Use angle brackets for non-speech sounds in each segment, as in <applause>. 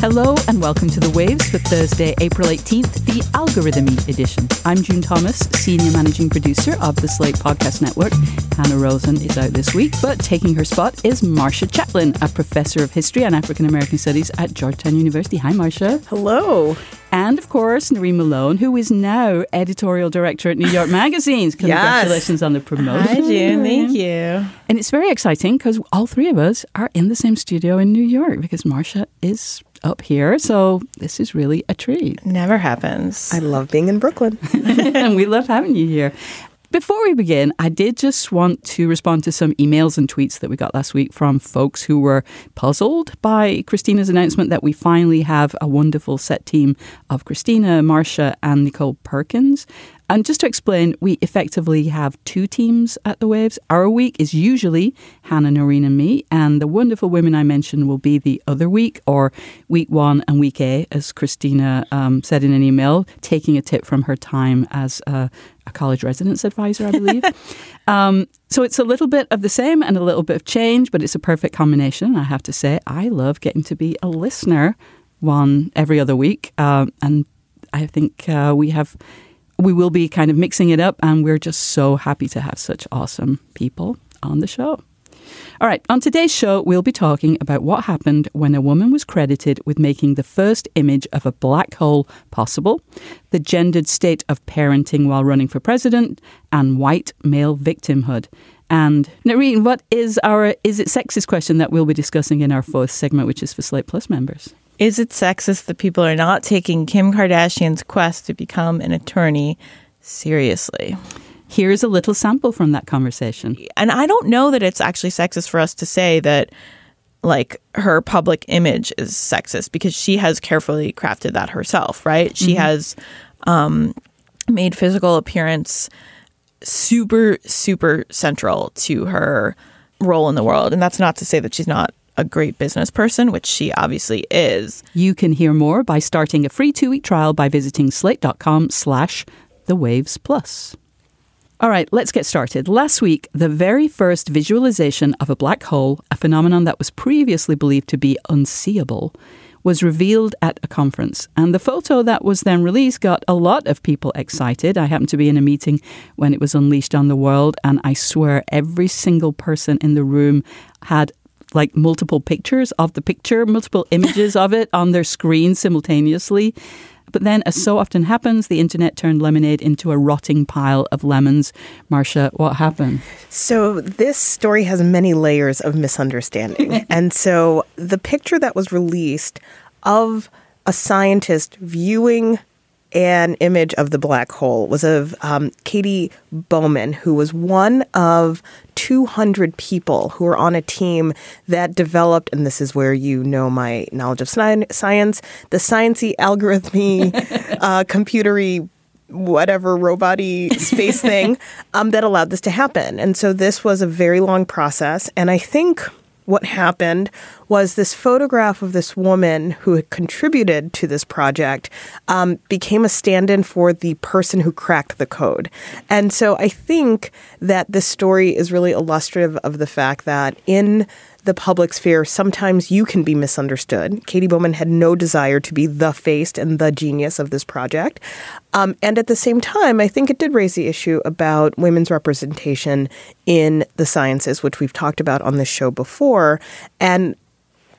Hello and welcome to The Waves for Thursday, April 18th, the Algorithmy edition. I'm June Thomas, Senior Managing Producer of the Slate Podcast Network. Hanna Rosin is out this week, but taking her spot is Marcia Chatelain, a Professor of History and African American Studies at Georgetown University. Hi, Marcia. Hello. And of course, Noreen Malone, who is now editorial director at New York Magazines. <laughs> Congratulations yes. on the promotion. Hi, June. Thank you. And it's very exciting because all three of us are in the same studio in New York because Marcia is up here. So this is really a treat. Never happens. I love being in Brooklyn. <laughs> <laughs> and we love having you here. Before we begin, I did just want to respond to some emails and tweets that we got last week from folks who were puzzled by Christina's announcement that we finally have a wonderful set team of Christina, Marcia, and Nichole Perkins. And just to explain, we effectively have two teams at the Waves. Our week is usually Hannah, Noreen, and me, and the wonderful women I mentioned will be the other week, or week one and week A, as Christina um, said in an email, taking a tip from her time as a, a college residence advisor, I believe. <laughs> um, so it's a little bit of the same and a little bit of change, but it's a perfect combination. I have to say, I love getting to be a listener one every other week, uh, and I think uh, we have we will be kind of mixing it up, and we're just so happy to have such awesome people on the show. All right, on today's show, we'll be talking about what happened when a woman was credited with making the first image of a black hole possible, the gendered state of parenting while running for president, and white male victimhood. And Noreen, what is our is it sexist question that we'll be discussing in our fourth segment, which is for Slate Plus members? Is it sexist that people are not taking Kim Kardashian's quest to become an attorney seriously? Here's a little sample from that conversation. And I don't know that it's actually sexist for us to say that like her public image is sexist because she has carefully crafted that herself, right? She mm-hmm. has um, made physical appearance super, super central to her role in the world. And that's not to say that she's not a great business person, which she obviously is. You can hear more by starting a free two-week trial by visiting slate.com slash the waves plus. All right, let's get started. Last week, the very first visualization of a black hole, a phenomenon that was previously believed to be unseeable, was revealed at a conference. And the photo that was then released got a lot of people excited. I happened to be in a meeting when it was unleashed on the world, and I swear every single person in the room had like multiple pictures of the picture, multiple images of it on their screen simultaneously. But then, as so often happens, the internet turned lemonade into a rotting pile of lemons. Marcia, what happened? So, this story has many layers of misunderstanding. <laughs> and so, the picture that was released of a scientist viewing an image of the black hole was of um, Katie Bouman, who was one of 200 people who were on a team that developed, and this is where you know my knowledge of science, the sciency, algorithmy, <laughs> uh, computery whatever robot space thing <laughs> um, that allowed this to happen. And so this was a very long process. And I think what happened was this photograph of this woman who had contributed to this project um, became a stand in for the person who cracked the code. And so I think that this story is really illustrative of the fact that in the public sphere, sometimes you can be misunderstood. Katie Bouman had no desire to be the face and the genius of this project. Um, and at the same time, I think it did raise the issue about women's representation in the sciences, which we've talked about on this show before. And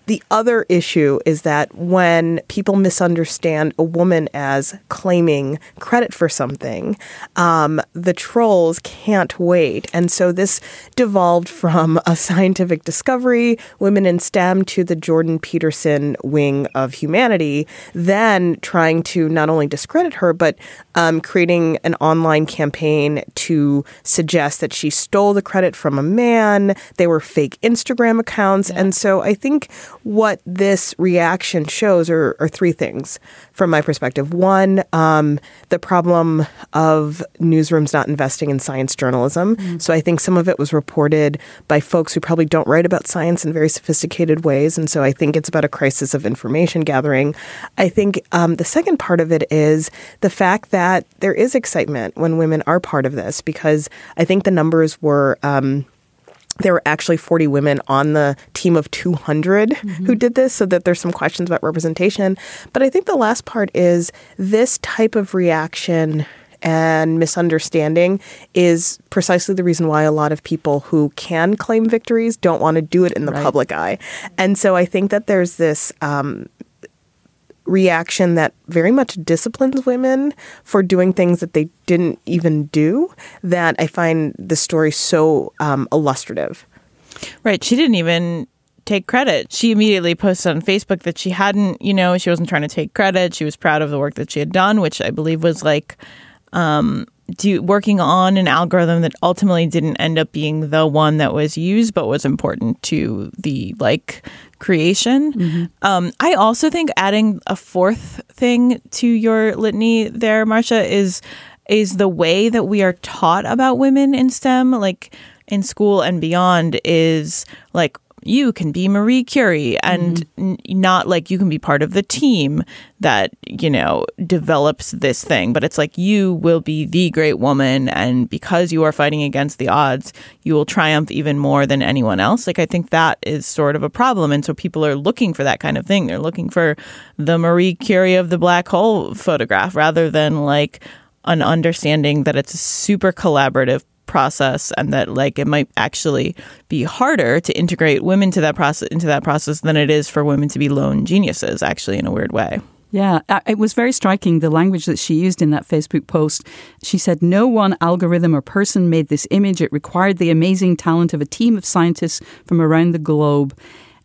The other issue is that when people misunderstand a woman as claiming credit for something, um, the trolls can't wait. And so this devolved from a scientific discovery, women in STEM, to the Jordan Peterson wing of humanity, then trying to not only discredit her, but um, creating an online campaign to suggest that she stole the credit from a man. They were fake Instagram accounts. And so I think what this reaction shows are, are three things from my perspective. One, um, the problem of newsrooms not investing in science journalism. So I think some of it was reported by folks who probably don't write about science in very sophisticated ways. And so I think it's about a crisis of information gathering. I think um, the second part of it is the fact that there is excitement when women are part of this because I think the numbers were. Um, there were actually 40 women on the team of 200 who did this, so that there's some questions about representation. But I think the last part is this type of reaction and misunderstanding is precisely the reason why a lot of people who can claim victories don't want to do it in the public eye. And so I think that there's this um, reaction that very much disciplines women for doing things that they didn't even do that I find the story so um, illustrative. Right. She didn't even take credit. She immediately posted on Facebook that she hadn't, you know, she wasn't trying to take credit. She was proud of the work that she had done, which I believe was like um do, working on an algorithm that ultimately didn't end up being the one that was used but was important to the like creation. Um, I also think adding a fourth thing to your litany there, Marcia, is is the way that we are taught about women in STEM, like in school and beyond, is like you can be Marie Curie and mm-hmm. n- not like you can be part of the team that, you know, develops this thing, but it's like you will be the great woman. And because you are fighting against the odds, you will triumph even more than anyone else. Like, I think that is sort of a problem. And so people are looking for that kind of thing. They're looking for the Marie Curie of the black hole photograph rather than like an understanding that it's a super collaborative process and that like it might actually be harder to integrate women to that process into that process than it is for women to be lone geniuses actually in a weird way Yeah, uh, it was very striking the language that she used in that Facebook post. She said, No one algorithm or person made this image. It required the amazing talent of a team of scientists from around the globe.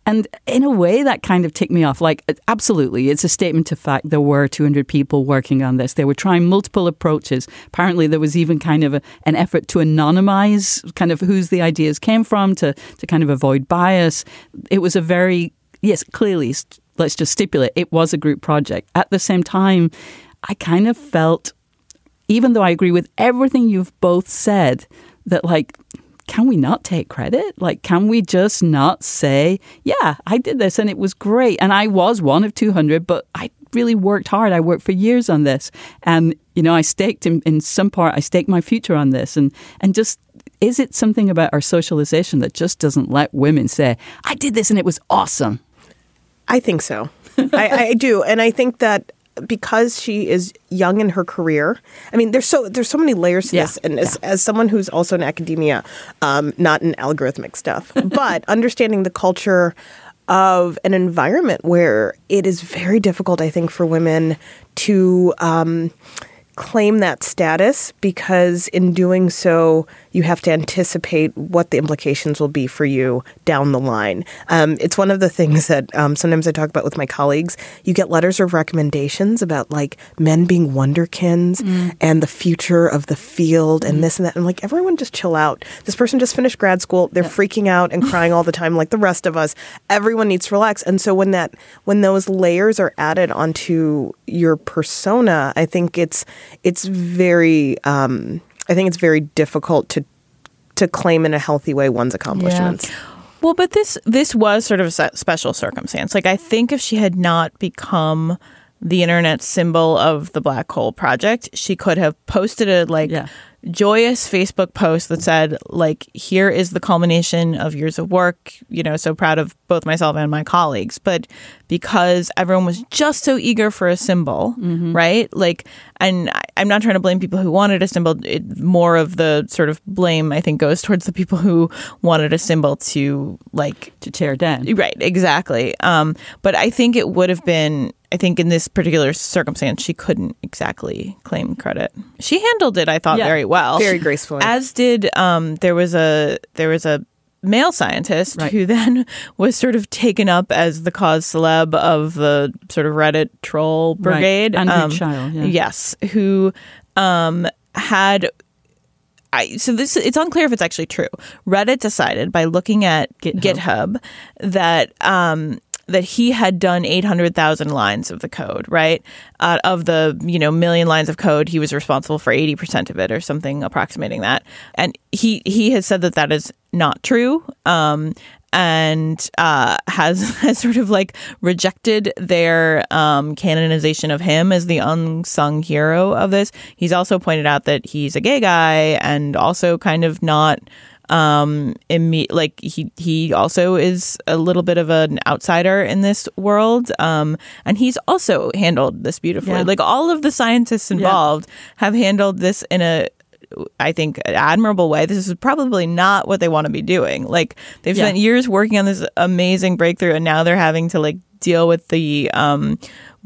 And in a way, that kind of ticked me off. Like, absolutely, it's a statement of fact. There were 200 people working on this. They were trying multiple approaches. Apparently, there was even kind of a, an effort to anonymize kind of whose the ideas came from to, to kind of avoid bias. It was a very, yes, clearly, let's just stipulate, it was a group project. At the same time, I kind of felt, even though I agree with everything you've both said, that like, can we not take credit? Like, can we just not say, yeah, I did this and it was great. And I was one of 200, but I really worked hard. I worked for years on this. And, you know, I staked in, in some part, I staked my future on this. And, and just, is it something about our socialization that just doesn't let women say, I did this and it was awesome? I think so. I, I do, and I think that because she is young in her career. I mean, there's so there's so many layers to Yeah, this, and as, as someone who's also in academia, um, not in algorithmic stuff, <laughs> but understanding the culture of an environment where it is very difficult, I think, for women to. Um, claim that status because in doing so you have to anticipate what the implications will be for you down the line. Um, it's one of the things that um, sometimes i talk about with my colleagues. You get letters of recommendations about like men being wonderkins and the future of the field and this and that. I'm like everyone just chill out. This person just finished grad school. They're freaking out and <laughs> crying all the time like the rest of us. Everyone needs to relax. And so when that when those layers are added onto your persona i think it's it's very um, i think it's very difficult to to claim in a healthy way one's accomplishments Well, but this this was sort of a special circumstance. Like I think if she had not become the internet symbol of the black hole project, she could have posted a like Yeah. joyous Facebook post that said like here is the culmination of years of work, you know, so proud of both myself and my colleagues. But because everyone was just so eager for a symbol, mm-hmm. right? Like and I- I'm not trying to blame people who wanted a symbol. It, more of the sort of blame, I think, goes towards the people who wanted a symbol to like to tear down. Right, exactly. Um, but I think it would have been. I think in this particular circumstance, she couldn't exactly claim credit. She handled it, I thought, Yeah. very well, Very gracefully. As did um, there was a there was a male scientist Right. who then <laughs> was sort of taken up as the cause celeb of the sort of Reddit troll brigade. Andrew Um, Child, yeah. Yes, who um, had. I, so this it's unclear if it's actually true. Reddit decided by looking at GitHub. GitHub that um, that he had done 800,000 lines of the code, right? Out of the, you know, million lines of code, he was responsible for 80% of it or something approximating that. And he he has said that that is not true. Um and uh, has <laughs> has sort of like rejected their um, canonization of him as the unsung hero of this. He's also pointed out that he's a gay guy and also kind of not um imme- like he he also is a little bit of an outsider in this world um and he's also handled this beautifully Yeah. like all of the scientists involved have handled this in a I think admirable way. This is probably not what they want to be doing. Like they've Yeah. spent years working on this amazing breakthrough, and now they're having to like deal with the um,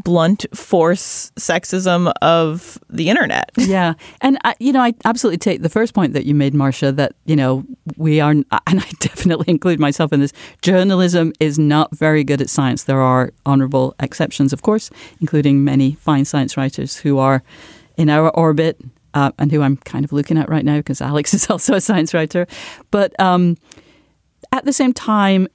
blunt force sexism of the internet. <laughs> yeah, and I, you know, I absolutely take the first point that you made, Marcia. That you know we are, <laughs> and I definitely include myself in this. Journalism is not very good at science. There are honourable exceptions, of course, including many fine science writers who are in our orbit. Uh, and who I'm kind of looking at right now because Alex is <laughs> also a science writer. But um, at the same time,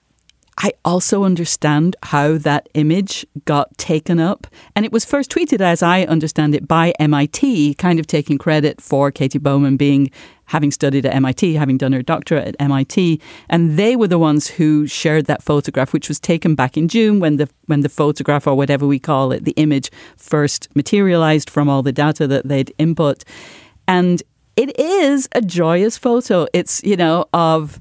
I also understand how that image got taken up. And it was first tweeted, as I understand it, by MIT, kind of taking credit for Katie Bouman being having studied at MIT, having done her doctorate at MIT. And they were the ones who shared that photograph, which was taken back in June when the when the photograph or whatever we call it, the image first materialized from all the data that they'd input. And it is a joyous photo. It's, you know, of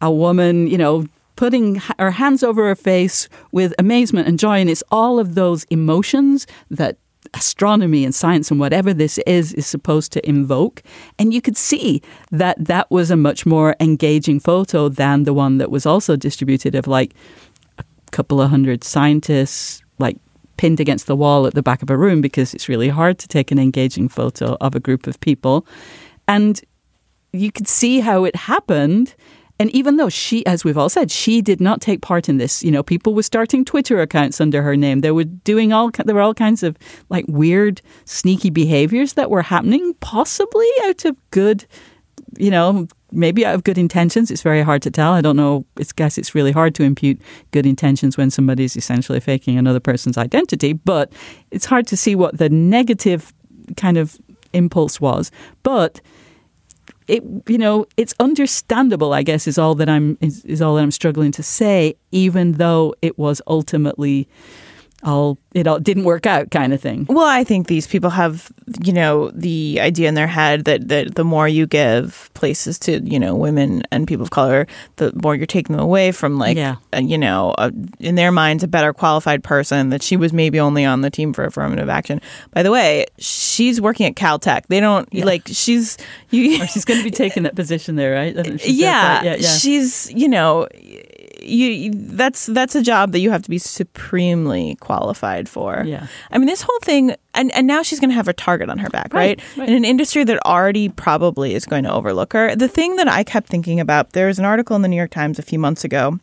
a woman, you know, putting her hands over her face with amazement and joy. And it's all of those emotions that astronomy and science and whatever this is is supposed to invoke. And you could see that that was a much more engaging photo than the one that was also distributed of like a couple of hundred scientists, like pinned against the wall at the back of a room because it's really hard to take an engaging photo of a group of people. And you could see how it happened. And even though she, as we've all said, she did not take part in this, you know, people were starting Twitter accounts under her name. They were doing all, there were all kinds of like weird, sneaky behaviors that were happening, possibly out of good, you know, maybe out of good intentions. It's very hard to tell. I don't know. It's guess it's really hard to impute good intentions when somebody's essentially faking another person's identity. But it's hard to see what the negative kind of impulse was. But it you know it's understandable i guess is all that i'm is, is all that i'm struggling to say even though it was ultimately all it all didn't work out kind of thing. Well, I think these people have, you know, the idea in their head that, that the more you give places to, you know, women and people of color, the more you're taking them away from, like, Yeah. uh, you know, a, in their minds, a better qualified person, that she was maybe only on the team for affirmative action. By the way, she's working at Caltech. They don't, like, she's, you, she's going to be <laughs> taking that position there right? Yeah, yeah yeah. She's you know you, that's that's a job that you have to be supremely qualified for Yeah. i mean this whole thing and and now she's going to have a target on her back right, Right, right. in an industry that already probably is going to overlook her the thing that i kept thinking about there was an article in the new york times a few months ago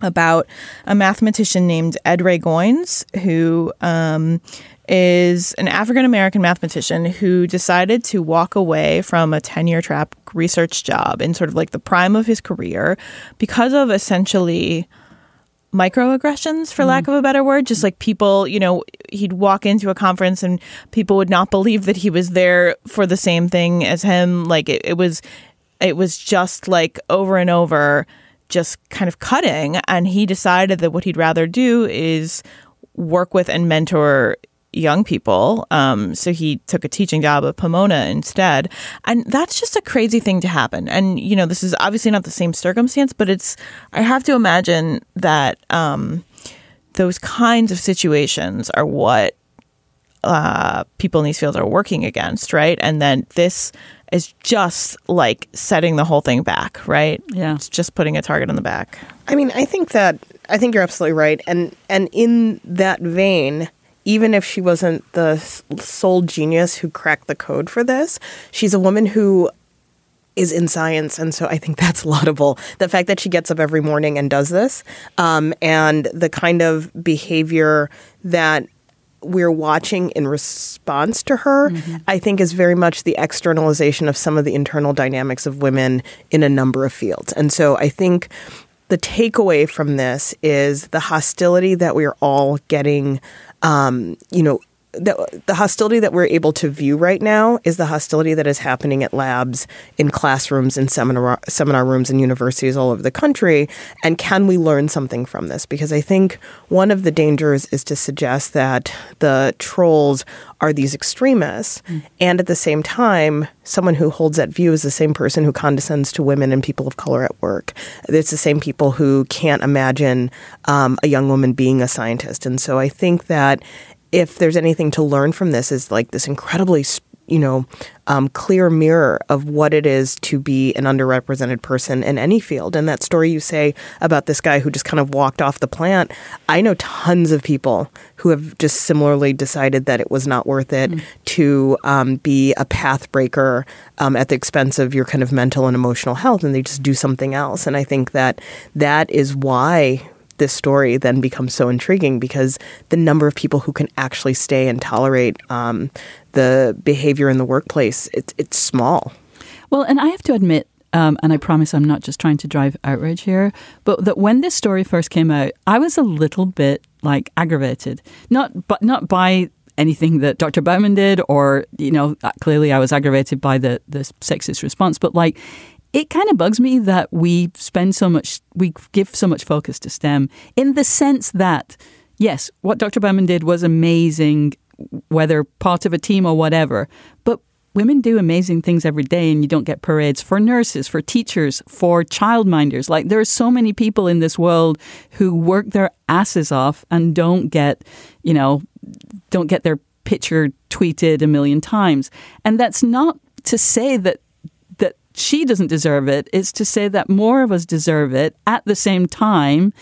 about a mathematician named Edray Goins, who um, is an African American mathematician who decided to walk away from a tenure track research job in sort of like the prime of his career because of essentially microaggressions for mm-hmm. lack of a better word. Just like people you know he'd walk into a conference and people would not believe that he was there for the same thing as him. Like it, it was it was just like over and over just kind of cutting. And he decided that what he'd rather do is work with and mentor young people um, so he took a teaching job at pomona instead and that's just a crazy thing to happen and you know this is obviously not the same circumstance but it's i have to imagine that um, those kinds of situations are what uh, people in these fields are working against, right? And then this is just like setting the whole thing back, right? Yeah. It's just putting a target on the back. I mean, I think that I think you're absolutely right, and and in that vein, even if she wasn't the sole genius who cracked the code for this, she's a woman who is in science, and so I think <laughs> that's laudable. The fact that she gets up every morning and does this, um, and the kind of behavior that we're watching in response to her, I think is very much the externalization of some of the internal dynamics of women in a number of fields. And so I think the takeaway from this is the hostility that we're all getting, um, you know, the, the hostility that we're able to view right now is the hostility that is happening at labs, in classrooms, in seminar seminar rooms, in universities all over the country. And can we learn something from this? Because I think one of the dangers is to suggest that the trolls are these extremists, and at the same time, someone who holds that view is the same person who condescends to women and people of color at work. It's the same people who can't imagine um, a young woman being a scientist. And so I think that if there's anything to learn from this is like this incredibly you know um, clear mirror of what it is to be an underrepresented person in any field. And that story you say about this guy who just kind of walked off the plant i know tons of people who have just similarly decided that it was not worth it to um, be a path breaker um, at the expense of your kind of mental and emotional health and they just do something else. And i think that that is why this story then becomes so intriguing because the number of people who can actually stay and tolerate um, the behavior in the workplace it's it's small. Well, and I have to admit, um, and I promise I'm not just trying to drive outrage here, but that when this story first came out, I was a little bit like aggravated, not but not by anything that Dr. Bouman did, or you know, uh, clearly I was aggravated by the the sexist response, but like. It kind of bugs me that we spend so much, we give so much focus to STEM in the sense that, yes, what Dr. Bouman did was amazing, whether part of a team or whatever, but women do amazing things every day and you don't get parades for nurses for teachers for childminders like there are so many people in this world who work their asses off and don't get you know don't get their picture tweeted a million times and that's not to say that she doesn't deserve it. It's to say that more of us deserve it at the same time.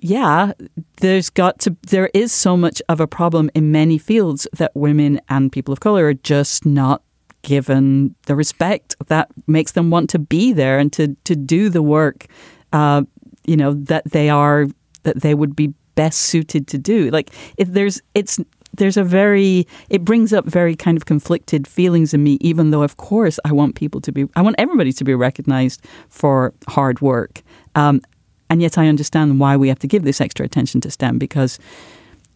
Yeah, there's got to there is so much of a problem in many fields that women and people of color are just not given the respect that makes them want to be there and to to do the work uh, you know that they are that they would be best suited to do. Like if there's it's there's a very it brings up very kind of conflicted feelings in me even though of course i want people to be i want everybody to be recognized for hard work um, and yet I understand why we have to give this extra attention to STEM because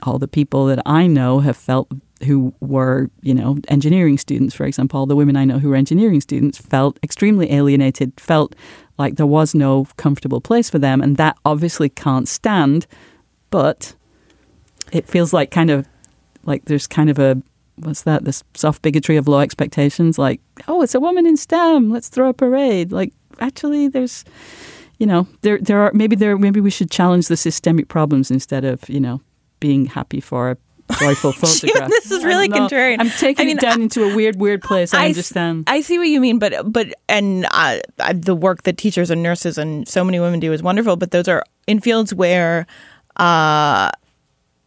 all the people that I know have felt who were, you know, engineering students, for example, all the women I know who were engineering students felt extremely alienated, felt like there was no comfortable place for them. And that obviously can't stand. But it feels like kind of like there's kind of a what's that this soft bigotry of low expectations like oh it's a woman in stem let's throw a parade like actually there's you know, there there are maybe there maybe we should challenge the systemic problems instead of you know being happy for a joyful <laughs> photograph. this is I really contrarian. I'm taking I mean, it down into a weird, weird <gasps> place. I understand. I see what you mean, but but and uh, uh, the work that teachers and nurses and so many women do is wonderful. But those are in fields where uh,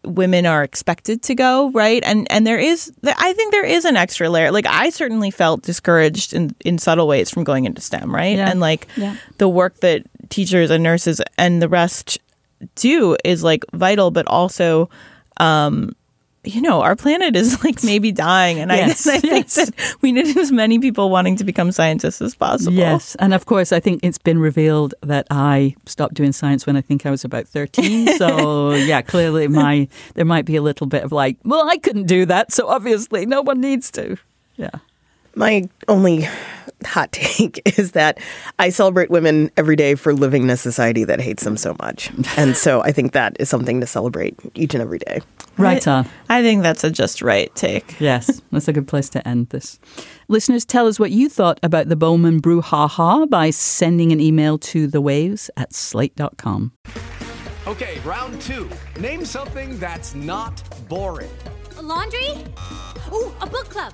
women are expected to go, right? And and there is, I think there is an extra layer. Like I certainly felt discouraged in in subtle ways from going into STEM, right? Yeah. And like Yeah. the work that teachers and nurses and the rest do is like vital, but also. Um, you know, our planet is <laughs> like maybe dying, and Yes, I, <laughs> I think that we need as many people wanting to become scientists as possible. Yes, and of course, I think it's been revealed that I stopped doing science when I think I was about thirteen. <laughs> So yeah, clearly my there might be a little bit of like, well, I couldn't do that, so obviously no one needs to. Yeah. My only hot <laughs> take is that I celebrate women every day for living in a society that hates them so much. And so I think that is something to celebrate each and every day. Right on. I think that's a just right take. Yes, <laughs> that's a good place to end this. Listeners, tell us what you thought about the Bouman Brew brouhaha by sending an email to the waves at slate.com. Okay, round two. Name something that's not boring. laundry? Ooh, a book club.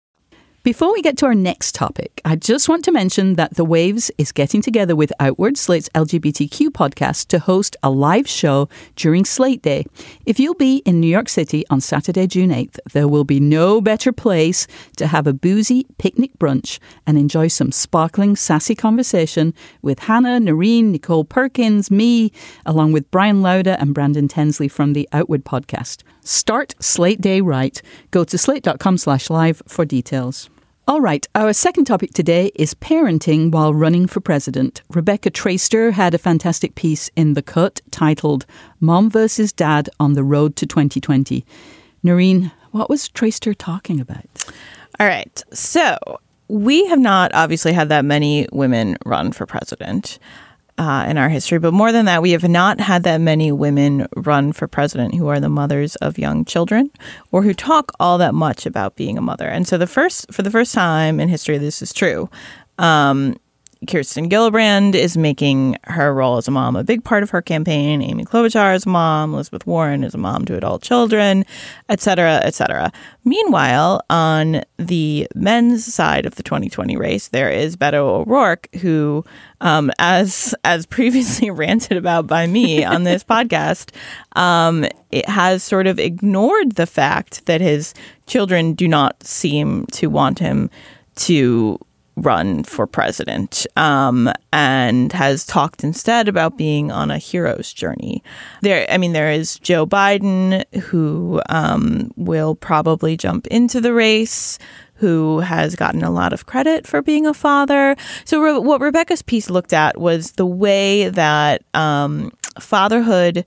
Before we get to our next topic, I just want to mention that The Waves is getting together with Outward, Slate's LGBTQ podcast, to host a live show during Slate Day. If you'll be in New York City on Saturday, June 8th, there will be no better place to have a boozy picnic brunch and enjoy some sparkling, sassy conversation with Hannah, Noreen, Nichole Perkins, me, along with Bryan Lowder and Brandon Tensley from the Outward podcast. Start Slate Day right. Go to slate.com slash live for details. All right, our second topic today is parenting while running for president. Rebecca Traister had a fantastic piece in The Cut titled Mom versus Dad on the Road to 2020. Noreen, what was Traister talking about? All right. So we have not obviously had that many women run for president uh, in our history, but more than that, we have not had that many women run for president who are the mothers of young children or who talk all that much about being a mother. And so the first, for the first time in history, this is true. Um, Kirsten Gillibrand is making her role as a mom a big part of her campaign. Amy Klobuchar is a mom. Elizabeth Warren is a mom to adult children, etc., cetera, et cetera. Meanwhile, on the men's side of the 2020 race, there is Beto O'Rourke, who, um, as as previously <laughs> ranted about by me on this podcast, um, it has sort of ignored the fact that his children do not seem to want him to run for president um, and has talked instead about being on a hero's journey. There, I mean, there is Joe Biden who um, will probably jump into the race. Who has gotten a lot of credit for being a father? So, Re- what Rebecca's piece looked at was the way that um, fatherhood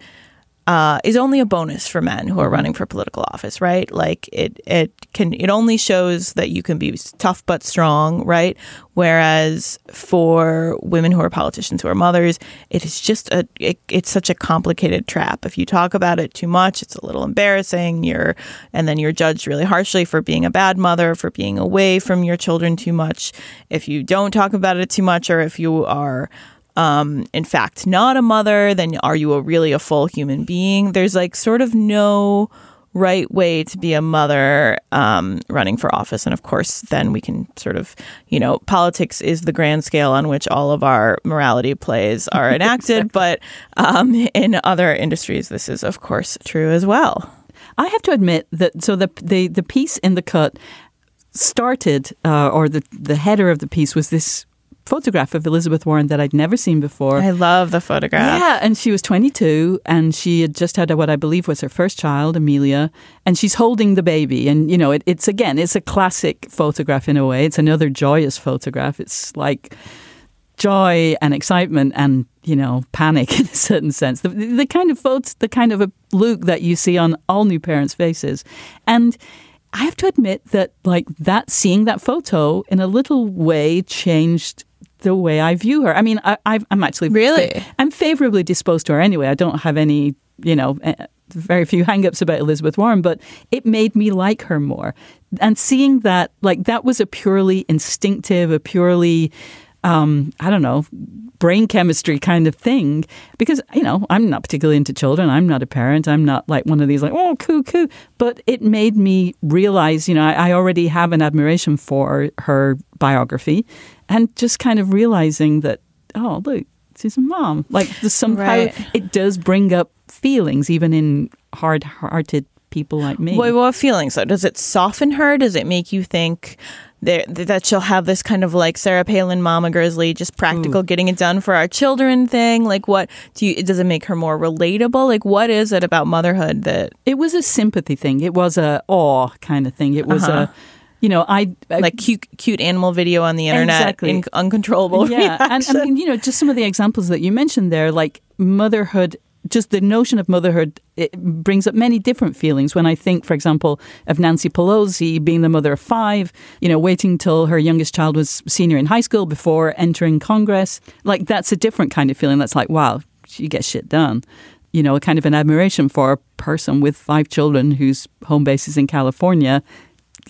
uh, is only a bonus for men who are running for political office, right? Like it, it can, it only shows that you can be tough but strong, right? Whereas for women who are politicians who are mothers, it is just a, it, it's such a complicated trap. If you talk about it too much, it's a little embarrassing. You're, and then you're judged really harshly for being a bad mother, for being away from your children too much. If you don't talk about it too much, or if you are um, in fact not a mother, then are you a really a full human being? There's like sort of no right way to be a mother um, running for office. And of course, then we can sort of, you know, politics is the grand scale on which all of our morality plays are <laughs> enacted. But um, in other industries, this is, of course, true as well. I have to admit that so the the, the piece in the cut started, uh, or the the header of the piece was this photograph of Elizabeth Warren that I'd never seen before. I love the photograph. Yeah, and she was 22 and she had just had what I believe was her first child, Amelia, and she's holding the baby. And, you know, it, it's again, it's a classic photograph in a way. It's another joyous photograph. It's like joy and excitement and, you know, panic <laughs> in a certain sense. The, the kind of photo, the kind of a look that you see on all new parents' faces. And I have to admit that, like, that seeing that photo in a little way changed the way I view her. I mean, I, I'm actually Really? I'm favorably disposed to her anyway. I don't have any, you know, eh, very few <laughs> hangups about Elizabeth Warren, but it made me like her more. And seeing that, like, that was a purely instinctive, a purely, um, I don't know, brain chemistry kind of thing. Because, you know, I'm not particularly into children. I'm not a parent. I'm not like one of these, like, oh, coo, coo. But it made me realize, you know, I, I already have an admiration for her biography and just kind of realizing that, oh, look, she's a mom. Like, somehow Right. it does bring up feelings, even in hard hearted people like me. What, what feelings though? Does it soften her? Does it make you think that that she'll have this kind of like Sarah Palin, Mama Grizzly, just practical getting it done for our children thing? Like, what do you? Does it make her more relatable? Like, what is it about motherhood that It was a sympathy thing. It was a awe kind of thing. It was Uh-huh. a, you know, I, I like cute cute animal video on the internet, Exactly. in, uncontrollable yeah, and I mean, you know, just some of the examples that you mentioned there, like motherhood just the notion of motherhood it brings up many different feelings. When I think, for example, of Nancy Pelosi being the mother of five, you know, waiting till her youngest child was senior in high school before entering Congress, like that's a different kind of feeling. That's like, wow, she gets shit done. You know, a kind of an admiration for a person with five children whose home base is in California,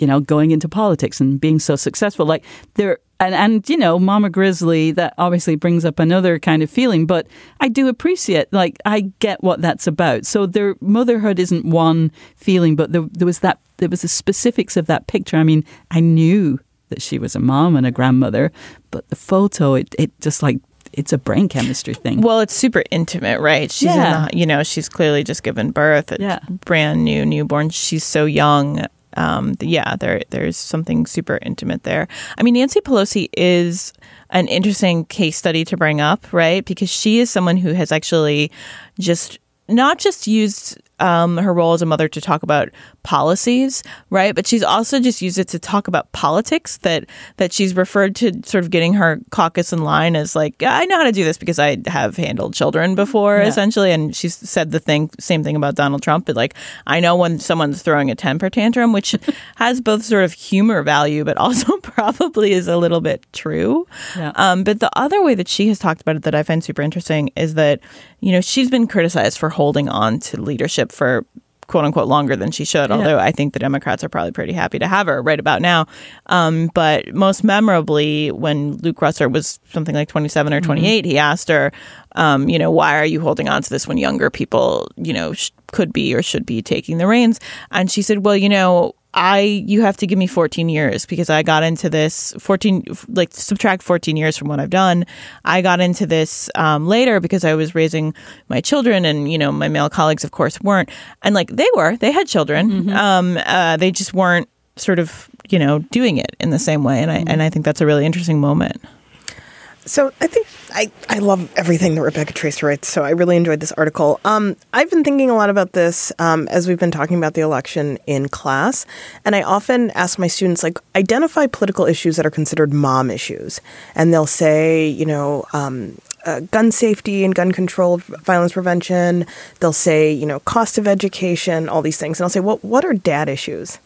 you know, going into politics and being so successful. Like there and and you know mama grizzly that obviously brings up another kind of feeling but i do appreciate like i get what that's about so their motherhood isn't one feeling but there, there was that there was the specifics of that picture i mean i knew that she was a mom and a grandmother but the photo it, it just like it's a brain chemistry thing. Well, it's super intimate, right? She's Yeah. in the, you know, she's clearly just given birth. A Yeah. brand new newborn. She's so young. Um, yeah, there there's something super intimate there. I mean, Nancy Pelosi is an interesting case study to bring up, right? Because she is someone who has actually just not just used um, her role as a mother to talk about policies, right? But she's also just used it to talk about politics. That that she's referred to sort of getting her caucus in line as like I know how to do this because I have handled children before, Yeah. essentially. And she's said the thing same thing about Donald Trump. But like I know when someone's throwing a temper tantrum, which <laughs> has both sort of humor value, but also <laughs> probably is a little bit true. Yeah. Um, but the other way that she has talked about it that I find super interesting is that, you know, she's been criticized for holding on to leadership for quote unquote longer than she should, although I think the Democrats are probably pretty happy to have her right about now. Um, but most memorably, when Luke Russert was something like 27 or 28, he asked her, um, you know, why are you holding on to this when younger people, you know, sh- could be or should be taking the reins? And she said, well, you know, I you have to give me 14 years because I got into this 14 like subtract 14 years from what I've done. I got into this um, later because I was raising my children and you know my male colleagues of course weren't. And like they were. They had children. Um, uh, they just weren't sort of you know doing it in the same way. And I and I think that's a really interesting moment. So I think I, I love everything that Rebecca Traister writes. So I really enjoyed this article. Um, I've been thinking a lot about this um, as we've been talking about the election in class, and I often ask my students like identify political issues that are considered mom issues, and they'll say you know. Um, uh, gun safety and gun control, violence prevention. They'll say, you know, cost of education, all these things. And I'll say, well, what are dad issues?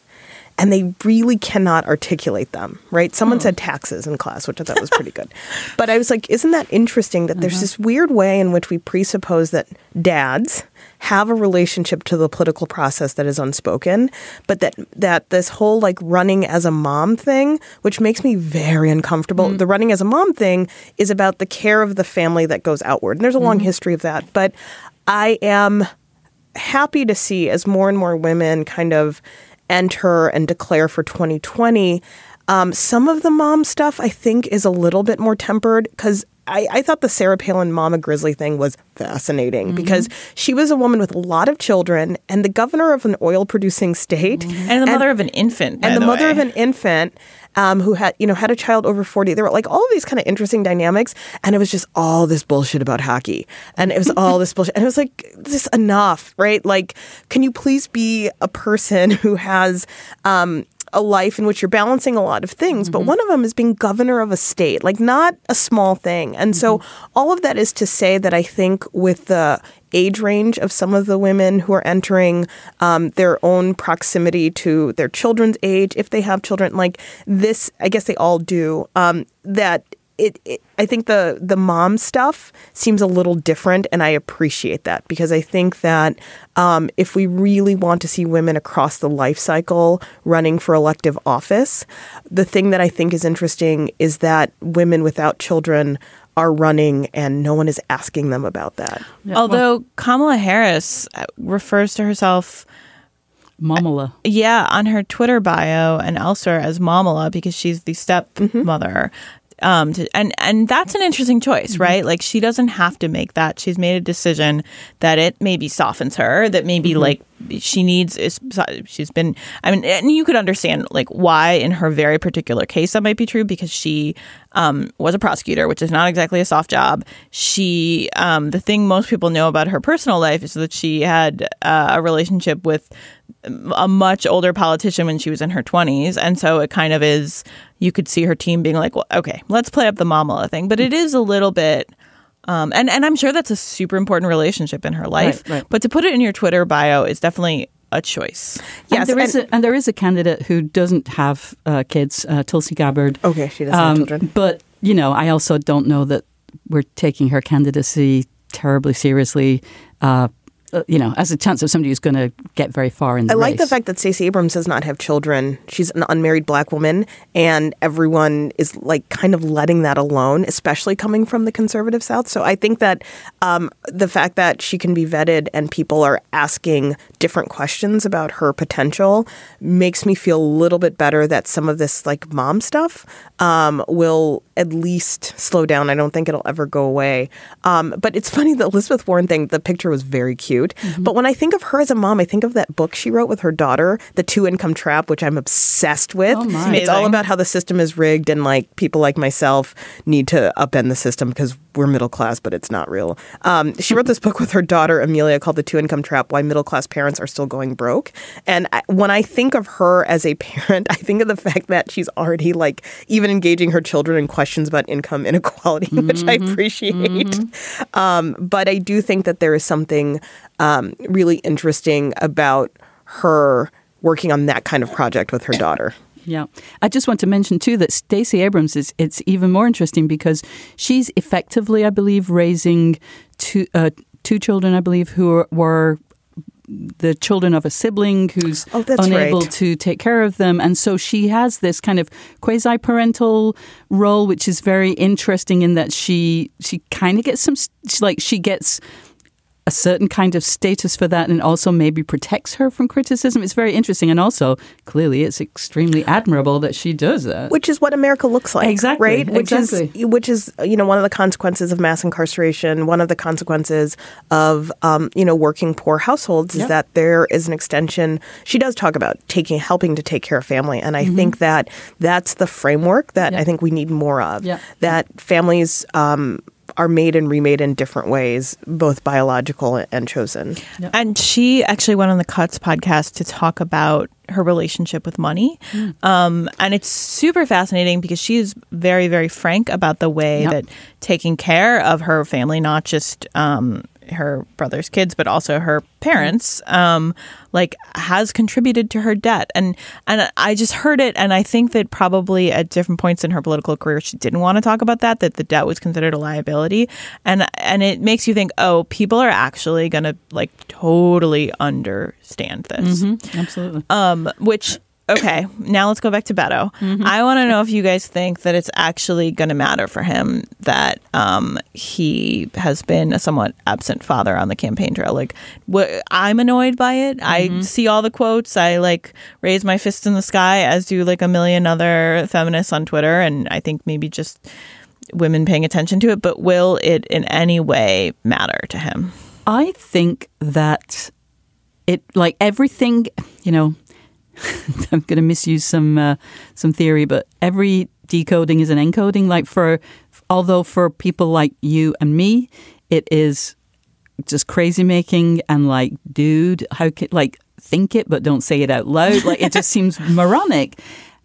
And they really cannot articulate them, right? Someone hmm. said taxes in class, which I thought was pretty good. <laughs> But I was like, isn't that interesting that there's uh-huh. this weird way in which we presuppose that dads have a relationship to the political process that is unspoken, but that that this whole like running as a mom thing, which makes me very uncomfortable. Hmm. The running as a mom thing is about the care of the family that goes outward. And there's a long hmm. history of that, but I am happy to see as more and more women kind of enter and declare for 2020. Um, some of the mom stuff I think is a little bit more tempered because I, I thought the Sarah Palin Mama Grizzly thing was fascinating because she was a woman with a lot of children and the governor of an oil producing state And the mother of an infant, and the, mother way. of an infant um, who had you know had a child over 40 there were like all of these kind of interesting dynamics and it was just all this bullshit about hockey. And it was all <laughs> this bullshit. And it was like this enough right? Like can you please be a person who has um, a life in which you're balancing a lot of things, but one of them is being governor of a state, like not a small thing. And so all of that is to say that I think with the age range of some of the women who are entering um, their own proximity to their children's age, if they have children, like this, I guess they all do, um, that it, it I think the the mom stuff seems a little different, and I appreciate that because I think that um, if we really want to see women across the life cycle running for elective office, the thing that I think is interesting is that women without children are running, and no one is asking them about that. Although Kamala Harris uh, refers to herself Momala. Yeah, on her Twitter bio and elsewhere as Momala because she's the stepmother. Um, to, and and that's an interesting choice, right? Like she doesn't have to make that. She's made a decision that it maybe softens her. That maybe like she needs. Is, she's been. I mean, and you could understand like why in her very particular case that might be true because she um, was a prosecutor, which is not exactly a soft job. She um, the thing most people know about her personal life is that she had uh, a relationship with a much older politician when she was in her 20s and so it kind of is you could see her team being like well okay let's play up the momala thing but it is a little bit Um, and and I'm sure that's a super important relationship in her life. right. But to put it in your Twitter bio is definitely a choice. Yes, and there is and- a, and there is a candidate who doesn't have uh, kids, uh, Tulsi Gabbard. Okay, she doesn't have Um, children. But you know, I also don't know that we're taking her candidacy terribly seriously. Uh, uh, you know, as a chance of somebody who's going to get very far in the I like the fact that Stacey Abrams does not have children. She's an unmarried black woman, and everyone is like kind of letting that alone, especially coming from the conservative South. So I think that um, the fact that she can be vetted and people are asking different questions about her potential makes me feel a little bit better that some of this like mom stuff um, will at least slow down. I don't think it'll ever go away. Um, but it's <laughs> funny the Elizabeth Warren thing. The picture was very cute. Mm-hmm. But when I think of her as a mom, I think of that book she wrote with her daughter, The Two Income Trap, which I'm obsessed with. Oh. It's all about how the system is rigged and like people like myself need to upend the system because we're middle class, but it's not real. Um, she wrote this book with her daughter Amelia called The Two Income Trap: Why Middle Class Parents Are Still Going Broke. And I, when I think of her as a parent, <laughs> I think of the fact that she's already like even engaging her children in questions about income inequality, <laughs> which I appreciate. Um, but I do think that there is something um, really interesting about her working on that kind of project with her daughter. Yeah. I just want to mention too that Stacey Abrams is it's even more interesting because she's effectively, I believe, raising two uh, two children, I believe, who are, were the children of a sibling who's Oh, unable right. to take care of them. And so she has this kind of quasi parental role, which is very interesting in that she she kind of gets some she, like she gets a certain kind of status for that and also maybe protects her from criticism. It's very interesting. And also, clearly, it's extremely admirable that she does that. which is what America looks like, Exactly, right? Which exactly. is which is you know one of the consequences of mass incarceration. One of the consequences of um, you know working poor households is Yep. that there is an extension. She does talk about taking helping to take care of family, and I think that that's the framework that Yeah. I think we need more of. Yeah. That families. Um, are made and remade in different ways, both biological and chosen. And she actually went on the Cuts podcast to talk about her relationship with money. Um, and it's super fascinating because she's very, very frank about the way Yep. that taking care of her family, not just um, her brother's kids, but also her parents, um, like has contributed to her debt. And and I just heard it, and I think that probably at different points in her political career, she didn't want to talk about that. That the debt was considered a liability, and and it makes you think, oh, people are actually going to like totally understand this. Absolutely. Um, which okay, now let's go back to Beto. I want to know if you guys think that it's actually going to matter for him that um, he has been a somewhat absent father on the campaign trail. Like, wh- I'm annoyed by it. I see all the quotes. I like raise my fist in the sky, as do like a million other feminists on Twitter, and I think maybe just women paying attention to it. But will it in any way matter to him? I think that it, like everything, you know, <laughs> I'm going to misuse some uh, some theory, but every decoding is an encoding. Like for, although for people like you and me, it is just crazy making and like, dude, how could like think it but don't say it out loud? Like it just <laughs> seems moronic.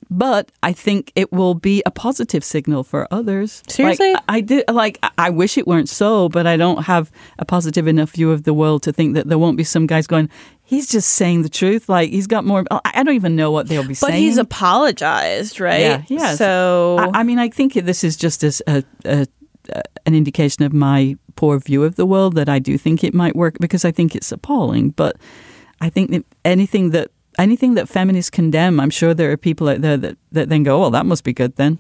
But I think it will be a positive signal for others. Seriously? Like, I do like I- I wish it weren't so, but I don't have a positive enough view of the world to think that there won't be some guys going, he's just saying the truth. Like he's got more I don't even know what they'll be But saying. But he's apologized, right? Yeah. So I, I mean, I think this is just as a, a, a, an indication of my poor view of the world that I do think it might work because I think it's appalling. But I think that anything that anything that feminists condemn, I'm sure there are people out there that, that then go, "Well, that must be good then."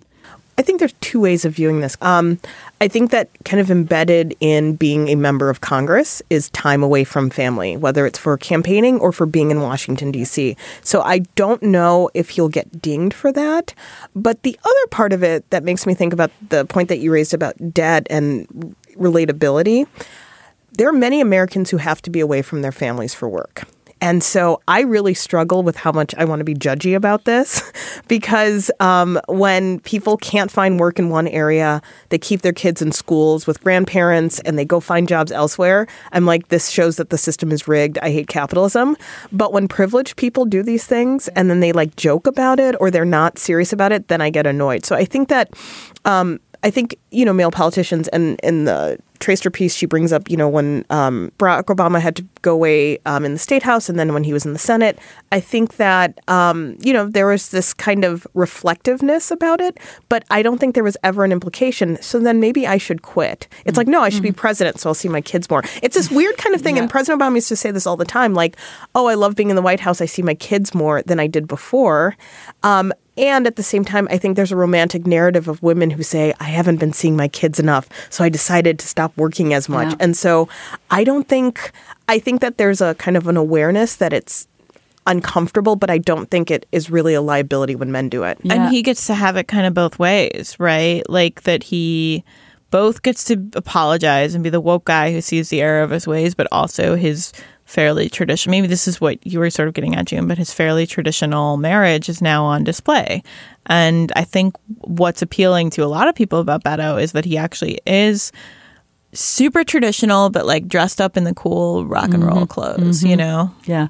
I think there's two ways of viewing this. Um, I think that kind of embedded in being a member of Congress is time away from family, whether it's for campaigning or for being in Washington, D.C. So I don't know if he'll get dinged for that. But the other part of it that makes me think about the point that you raised about debt and relatability there are many Americans who have to be away from their families for work. And so I really struggle with how much I want to be judgy about this <laughs> because um, when people can't find work in one area, they keep their kids in schools with grandparents and they go find jobs elsewhere. I'm like, this shows that the system is rigged. I hate capitalism. But when privileged people do these things and then they like joke about it or they're not serious about it, then I get annoyed. So I think that um, I think you know male politicians and in the Traister piece she brings up you know when um, Barack Obama had to go away um, in the state house and then when he was in the Senate. I think that um, you know there was this kind of reflectiveness about it, but I don't think there was ever an implication. So then maybe I should quit. It's like no, I should be president, so I'll see my kids more. It's this weird kind of thing, and President Obama used to say this all the time, like, "Oh, I love being in the White House. I see my kids more than I did before." And at the same time, I think there's a romantic narrative of women who say, I haven't been seeing my kids enough, so I decided to stop working as much. Yeah. And so I don't think, I think that there's a kind of an awareness that it's uncomfortable, but I don't think it is really a liability when men do it. Yeah. And he gets to have it kind of both ways, right? Like that he both gets to apologize and be the woke guy who sees the error of his ways, but also his fairly traditional. Maybe this is what you were sort of getting at, June, but his fairly traditional marriage is now on display. And I think what's appealing to a lot of people about Beto is that he actually is super traditional, but like dressed up in the cool rock and roll mm-hmm. clothes, mm-hmm. you know? Yeah.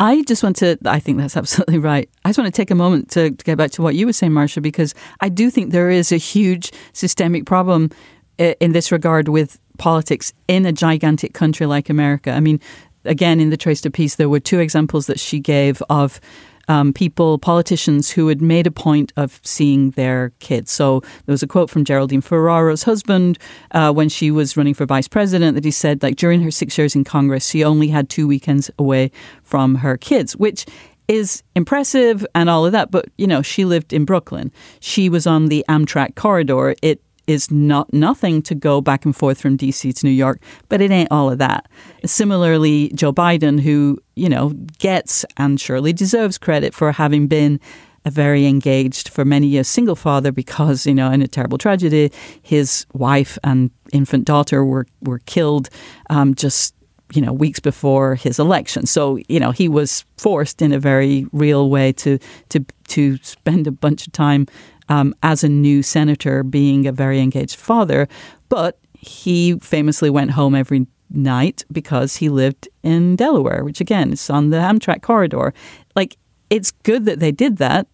I just want to, I think that's <laughs> absolutely right. I just want to take a moment to, to get back to what you were saying, Marcia, because I do think there is a huge systemic problem eh, in this regard with politics in a gigantic country like America. I mean, again, in the Traister piece, there were two examples that she gave of um, people, politicians who had made a point of seeing their kids. So there was a quote from Geraldine Ferraro's husband uh, when she was running for vice president that he said, like, during her six years in Congress, she only had two weekends away from her kids, which is impressive and all of that. But, you know, she lived in Brooklyn. She was on the Amtrak corridor. It is not nothing to go back and forth from DC to New York, but it ain't all of that. Similarly, Joe Biden, who, you know, gets and surely deserves credit for having been a very engaged for many years single father because, you know, in a terrible tragedy, his wife and infant daughter were, were killed um, just you know weeks before his election so you know he was forced in a very real way to to to spend a bunch of time um, as a new senator being a very engaged father but he famously went home every night because he lived in Delaware which again is on the Amtrak corridor like it's good that they did that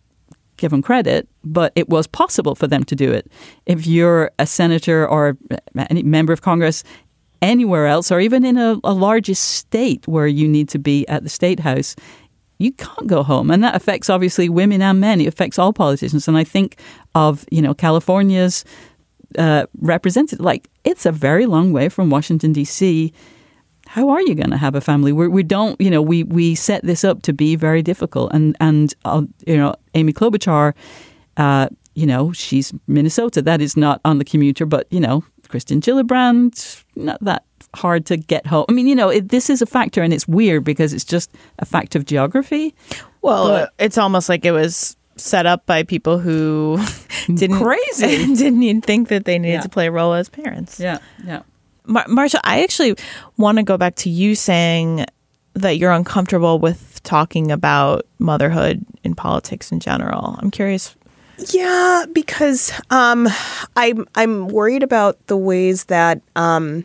give them credit, but it was possible for them to do it. If you're a senator or any member of Congress anywhere else, or even in a, a state where you need to be at the state house, you can't go home, and that affects obviously women and men. It affects all politicians, and I think of you know California's uh, represented like it's a very long way from Washington D.C. How are you going to have a family? We're, we don't, you know, we we set this up to be very difficult, and and uh, you know, Amy Klobuchar, uh, you know, she's Minnesota. That is not on the commuter, but you know, Kirsten Gillibrand, not that hard to get home. I mean, you know, it, this is a factor, and it's weird because it's just a fact of geography. Well, But- it's almost like it was set up by people who <laughs> didn't Crazy. <laughs> didn't even think that they needed Yeah. to play a role as parents. Yeah, yeah. Mar- Marcia, I actually want to go back to you saying that you're uncomfortable with talking about motherhood in politics in general. I'm curious. Yeah, because um, I'm I'm worried about the ways that, um,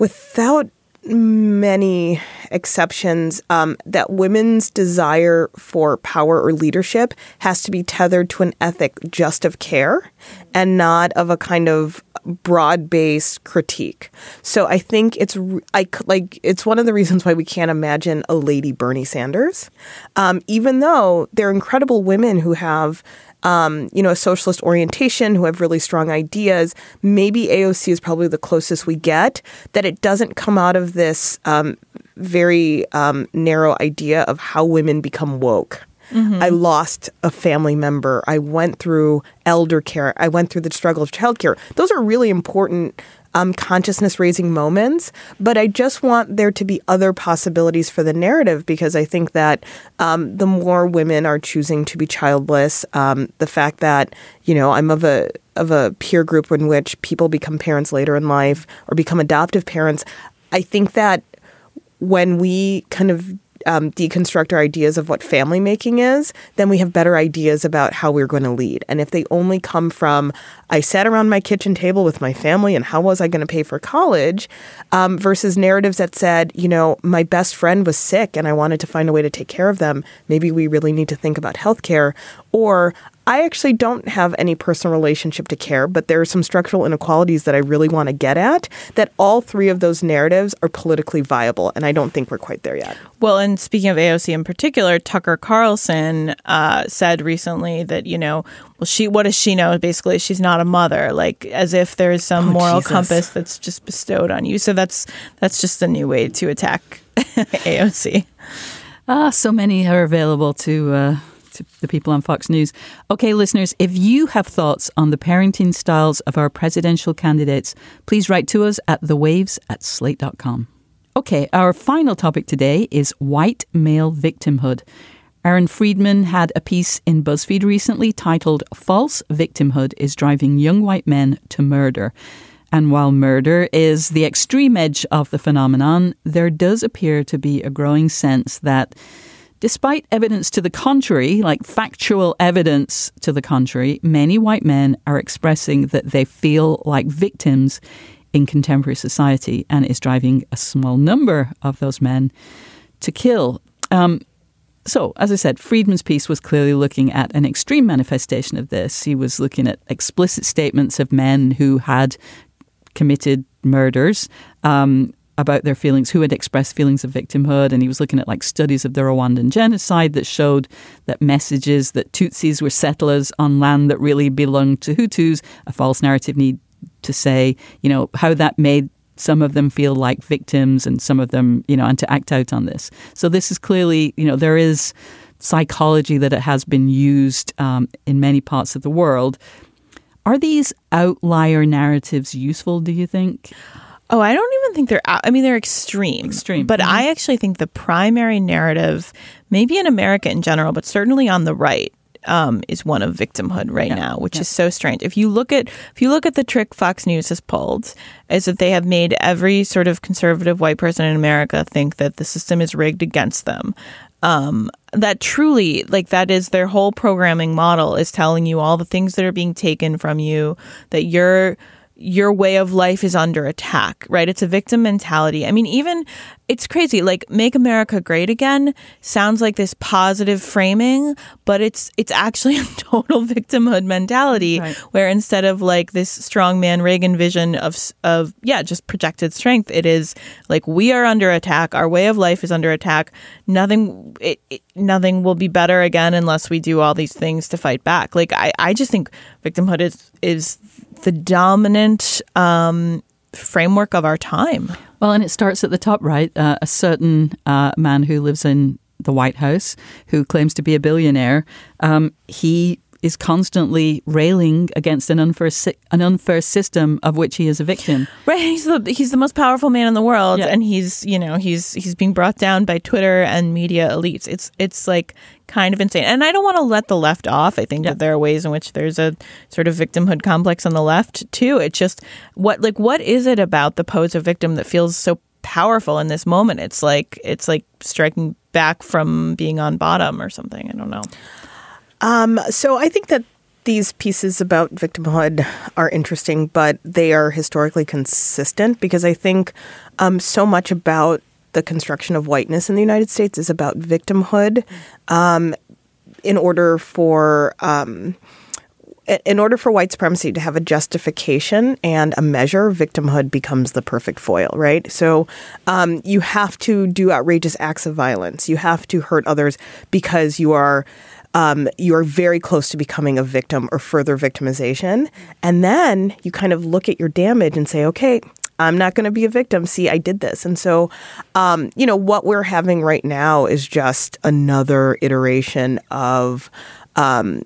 without many exceptions, um, that women's desire for power or leadership has to be tethered to an ethic just of care and not of a kind of broad-based critique. So I think it's I like it's one of the reasons why we can't imagine a lady Bernie Sanders, um, even though they're incredible women who have um, you know, a socialist orientation, who have really strong ideas. Maybe AOC is probably the closest we get. That it doesn't come out of this um, very um, narrow idea of how women become woke. I lost a family member. I went through elder care. I went through the struggle of childcare. Those are really important um, consciousness raising moments, but I just want there to be other possibilities for the narrative because I think that um, the more women are choosing to be childless, um, the fact that you know I'm of a of a peer group in which people become parents later in life or become adoptive parents, I think that when we kind of um, deconstruct our ideas of what family making is, then we have better ideas about how we're going to lead. And if they only come from, I sat around my kitchen table with my family and how was I going to pay for college, um, versus narratives that said, you know, my best friend was sick and I wanted to find a way to take care of them, maybe we really need to think about healthcare. Or I actually don't have any personal relationship to care, but there are some structural inequalities that I really want to get at. That all three of those narratives are politically viable, and I don't think we're quite there yet. Well, and speaking of AOC in particular, Tucker Carlson uh, said recently that you know, well, she what does she know? Basically, she's not a mother, like as if there's some Oh, moral Jesus. compass that's just bestowed on you. So that's that's just a new way to attack <laughs> AOC. Ah, so many are available to, uh, to the people on Fox News. Okay, listeners, if you have thoughts on the parenting styles of our presidential candidates, please write to us at thewaves at slate.com. Okay, our final topic today is white male victimhood. Aaron Friedman had a piece in BuzzFeed recently titled False Victimhood is Driving Young White Men to Murder. And while murder is the extreme edge of the phenomenon, there does appear to be a growing sense that despite evidence to the contrary, like factual evidence to the contrary, many white men are expressing that they feel like victims in contemporary society and is driving a small number of those men to kill. Um, so, as I said, Friedman's piece was clearly looking at an extreme manifestation of this. He was looking at explicit statements of men who had committed murders um, about their feelings, who had expressed feelings of victimhood. And he was looking at like studies of the Rwandan genocide that showed that messages that Tutsis were settlers on land that really belonged to Hutus, a false narrative need to say, you know, how that made some of them feel like victims and some of them, you know, and to act out on this. So this is clearly, you know, there is psychology that it has been used um, in many parts of the world. Are these outlier narratives useful, do you think? Oh, I don't even think they're out. I mean, they're extreme. Extreme. But I actually think the primary narrative, maybe in America in general, but certainly on the right, um, is one of victimhood right now, which is so strange. If you look at if you look at the trick Fox News has pulled, is that they have made every sort of conservative white person in America think that the system is rigged against them. Um, that truly, like that is their whole programming model is telling you all the things that are being taken from you, that you're your way of life is under attack, right? It's a victim mentality. I mean, even it's crazy. Like "Make America Great Again" sounds like this positive framing, but it's it's actually <laughs> a total victimhood mentality. Right. Where instead of like this strongman Reagan vision of of yeah, just projected strength, it is like we are under attack. Our way of life is under attack. Nothing, it, it, nothing will be better again unless we do all these things to fight back. Like I, I just think victimhood is is the dominant um, framework of our time. Well, and it starts at the top, right? Uh, a certain uh, man who lives in the White House, who claims to be a billionaire, um, he is constantly railing against an unfair, si- an unfair system of which he is a victim. Right, he's the he's the most powerful man in the world, Yeah. and he's you know he's he's being brought down by Twitter and media elites. It's it's like kind of insane, and I don't want to let the left off. I think that there are ways in which there's a sort of victimhood complex on the left too. It's just what like what is it about the pose of victim that feels so powerful in this moment? It's like it's like striking back from being on bottom or something. I don't know. So I think that these pieces about victimhood are interesting, but they are historically consistent because I think um, so much about the construction of whiteness in the United States is about victimhood. Um, in order for um, in order for white supremacy to have a justification and a measure, victimhood becomes the perfect foil, right? So um, you have to do outrageous acts of violence. You have to hurt others because you are um, you are very close to becoming a victim or further victimization. And then you kind of look at your damage and say, okay, I'm not going to be a victim. See, I did this. And so, um, you know, what we're having right now is just another iteration of um,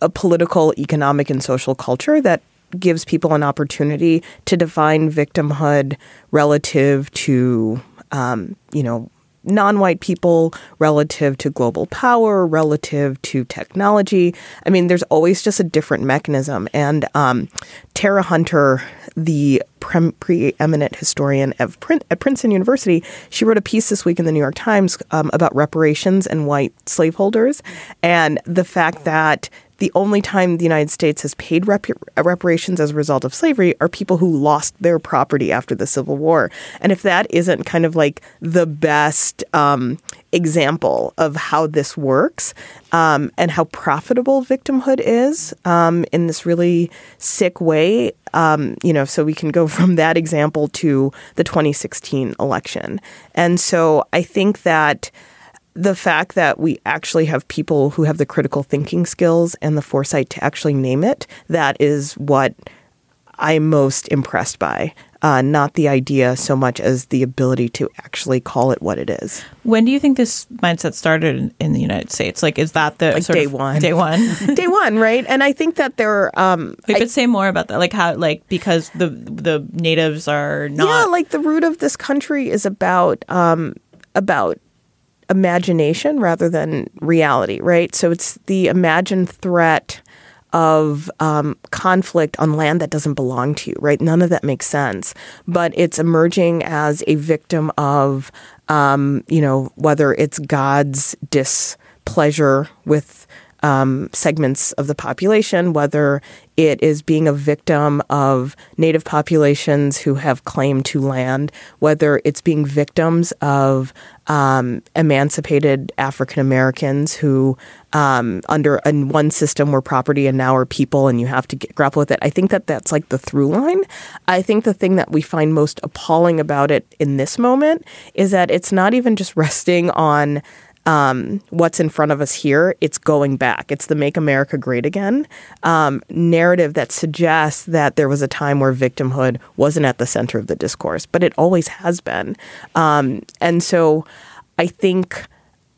a political, economic, and social culture that gives people an opportunity to define victimhood relative to, um, you know, non-white people relative to global power relative to technology. I mean there's always just a different mechanism. And um, Tera Hunter the pre- preeminent historian of Prin- at princeton university she wrote a piece this week in the new york times um, about reparations and white slaveholders and the fact that the only time the United States has paid rep- reparations as a result of slavery are people who lost their property after the Civil War. And if that isn't kind of like the best um, example of how this works um, and how profitable victimhood is um, in this really sick way, um, you know, so we can go <laughs> from that example to the 2016 election. And so I think that the fact that we actually have people who have the critical thinking skills and the foresight to actually name it, that is what I'm most impressed by. Uh, not the idea so much as the ability to actually call it what it is. When do you think this mindset started in, in the United States? Like, is that the Like sort day of- one. Day one. <laughs> Day one, right? And I think that there are. Um, We I- could say more about that, like how, like because the the natives are not. yeah, like the root of this country is about um, about imagination rather than reality, right? So it's the imagined threat of um, conflict on land that doesn't belong to you, right? None of that makes sense, but it's emerging as a victim of, um, you know, whether it's God's displeasure with um, segments of the population, whether it is being a victim of native populations who have claim to land, whether it's being victims of um, emancipated African Americans who, um, under a, one system, were property and now are people, and you have to get, grapple with it. I think that that's like the through line. I think the thing that we find most appalling about it in this moment is that it's not even just <laughs> resting on um, what's in front of us here, it's going back. It's the Make America Great Again um, narrative that suggests that there was a time where victimhood wasn't at the center of the discourse, but it always has been. Um, and so I think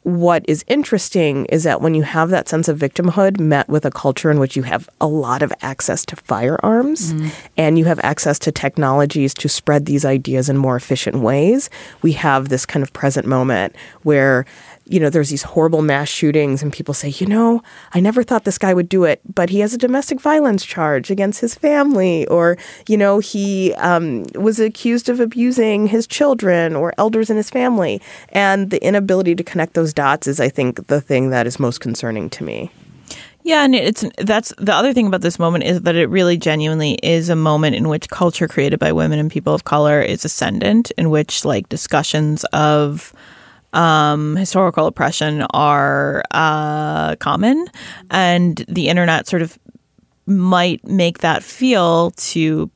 what is interesting is that when you have that sense of victimhood met with a culture in which you have a lot of access to firearms and you have access to technologies to spread these ideas in more efficient ways, we have this kind of present moment where you know, there's these horrible mass shootings, and people say, you know, I never thought this guy would do it, but he has a domestic violence charge against his family, or, you know, he um, was accused of abusing his children or elders in his family. And the inability to connect those dots is, I think, the thing that is most concerning to me. Yeah, and it's that's the other thing about this moment is that it really genuinely is a moment in which culture created by women and people of color is ascendant, in which like discussions of um, historical oppression are uh, common, and the internet sort of might make that feel to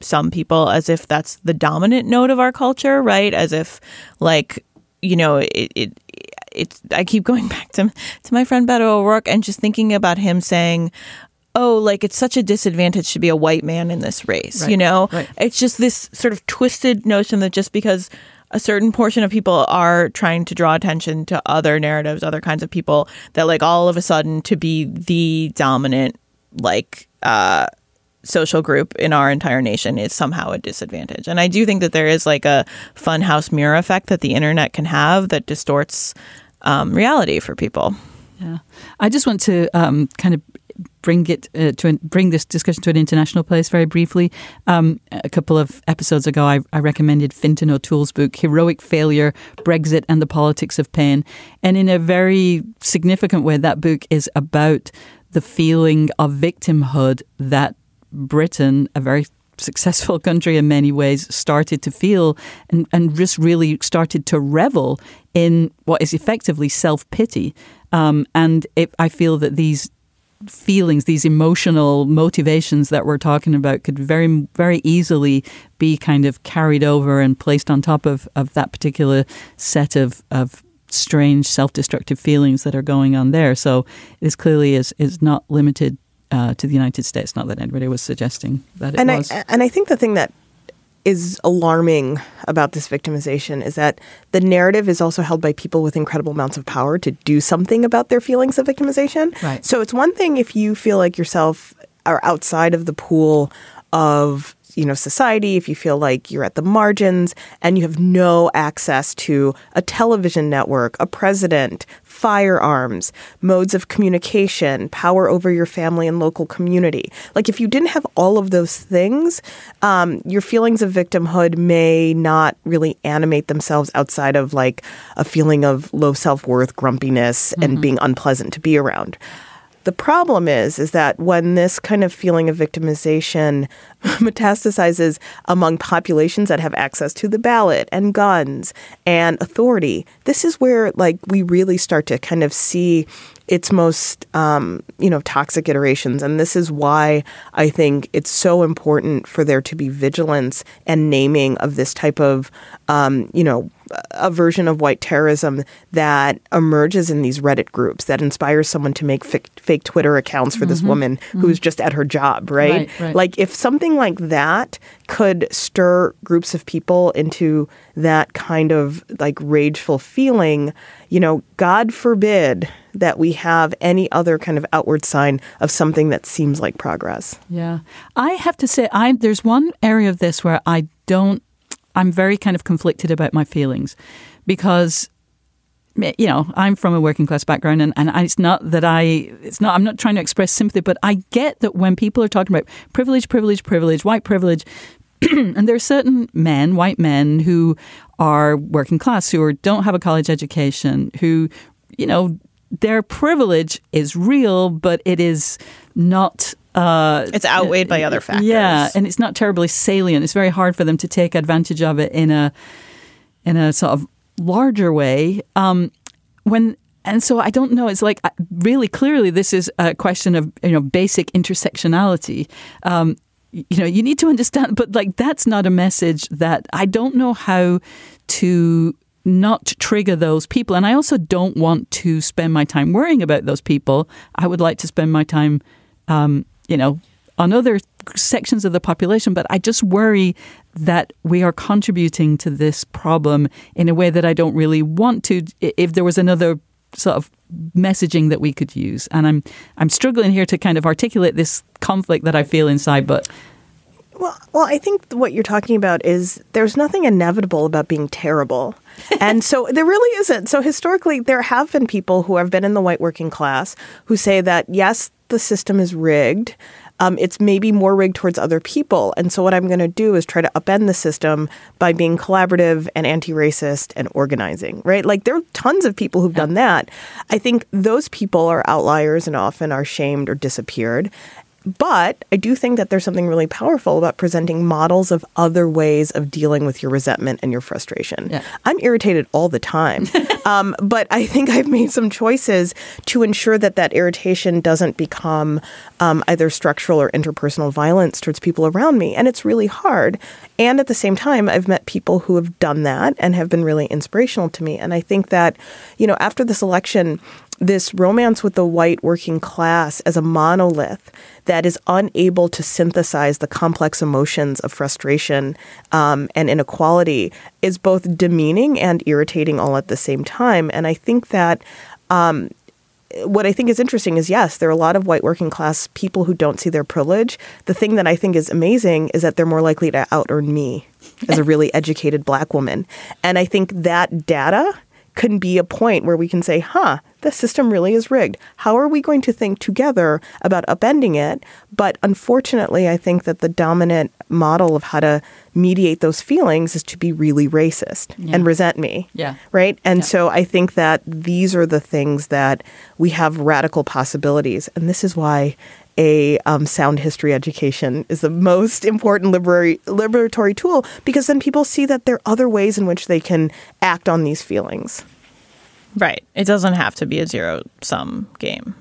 some people as if that's the dominant note of our culture, right? As if like you know it. it it's I keep going <laughs> back to to my friend Beto O'Rourke and just thinking about him saying, "Oh, like it's such a disadvantage to be a white man in this race." You know, right. it's just this sort of twisted notion that just because a certain portion of people are trying to draw attention to other narratives, other kinds of people, that like all of a sudden to be the dominant like uh social group in our entire nation is somehow a disadvantage. And I do think that there is like a funhouse mirror effect that the internet can have that distorts um, reality for people. Yeah, I just want to um, kind of bring it uh, to an, bring this discussion to an international place very briefly. Um, a couple of episodes ago, I, I recommended Fintan O'Toole's book "Heroic Failure: Brexit and the Politics of Pain," and in a very significant way, that book is about the feeling of victimhood that Britain, a very successful <laughs> country in many ways, started to feel and, and just really started to revel in what is effectively self pity. Um, and it, I feel that these feelings, these emotional motivations that we're talking about, could very, very easily be kind of carried over and placed on top of, of that particular set of, of strange self destructive feelings that are going on there. So this clearly is, is not limited uh, to the United States. Not that anybody was suggesting that it and was. I and I think the thing that is alarming about this victimization is that the narrative is also held by people with incredible amounts of power to do something about their feelings of victimization. Right. So it's one thing if you feel like yourself are outside of the pool of you know society if you feel like you're at the margins and you have no access to a television network a president firearms modes of communication power over your family and local community. Like if you didn't have all of those things um, your feelings of victimhood may not really animate themselves outside of like a feeling of low self-worth grumpiness and being unpleasant to be around The problem is, is that when this kind of feeling of victimization <laughs> metastasizes among populations that have access to the ballot and guns and authority, this is where like we really start to kind of see its most um, you know toxic iterations and this is why i think it's so important for there to be vigilance and naming of this type of um, you know a version of white terrorism that emerges in these reddit groups that inspires someone to make fake, fake twitter accounts for this woman who's just at her job right? Right, right. like if something like that could stir groups of people into that kind of like rageful feeling you know god forbid that we have any other kind of outward sign of something that seems like progress Yeah. I have to say I there's one area of this where I don't I'm very kind of conflicted about my feelings because you know, I'm from a working class background and, and it's not that I it's not I'm not trying to express sympathy, but I get that when people are talking about privilege, privilege, privilege, white privilege, <clears throat> and there are certain men, white men, who are working class, who are, don't have a college education, who, you know, their privilege is real, but it is not. Uh, It's outweighed by other factors. Yeah, and it's not terribly salient. It's very hard for them to take advantage of it in a in a sort of larger way. Um, when and so I don't know. It's like uh, really clearly this is a question of you know basic intersectionality. Um, you know, you need to understand, but like that's not a message that I don't know how to not trigger those people. And I also don't want to spend my time worrying about those people. I would like to spend my time, um, you know, on other sections of the population. But I just worry that we are contributing to this problem in a way that I don't really want to. If there was another sort of messaging that we could use, and I'm I'm struggling here to kind of articulate this conflict that I feel inside, but. Well, well, I think what you're talking about is there's nothing inevitable about being terrible. <laughs> and so there really isn't. So historically, there have been people who have been in the white working class who say that, yes, the system is rigged. Um, it's maybe more rigged towards other people. And so what I'm going to do is try to upend the system by being collaborative and anti-racist and organizing, right? Like there are tons of people who've done that. I think those people are outliers and often are shamed or disappeared. But I do think that there's something really powerful about presenting models of other ways of dealing with your resentment and your frustration. Yeah. I'm irritated all the time, <laughs> um, but I think I've made some choices to ensure that that irritation doesn't become um, either structural or interpersonal violence towards people around me. And it's really hard. And at the same time, I've met people who have done that and have been really inspirational to me. And I think that, you know, after this election, this romance with the white working class as a monolith that is unable to synthesize the complex emotions of frustration um, and inequality is both demeaning and irritating all at the same time. And I think that. Um, what I think is interesting is yes, there are a lot of white working class people who don't see their privilege. The thing that I think is amazing is that they're more likely to out earn me as a really <laughs> educated black woman. And I think that data can be a point where we can say, huh, the system really is rigged. How are we going to think together about upending it? But unfortunately, I think that the dominant model of how to mediate those feelings is to be really racist and resent me. Yeah. Right. And so I think that these are the things that we have radical possibilities. And this is why a um, sound history education is the most important liberatory, liberatory tool because then people see that there are other ways in which they can act on these feelings. Right. It doesn't have to be a zero sum game.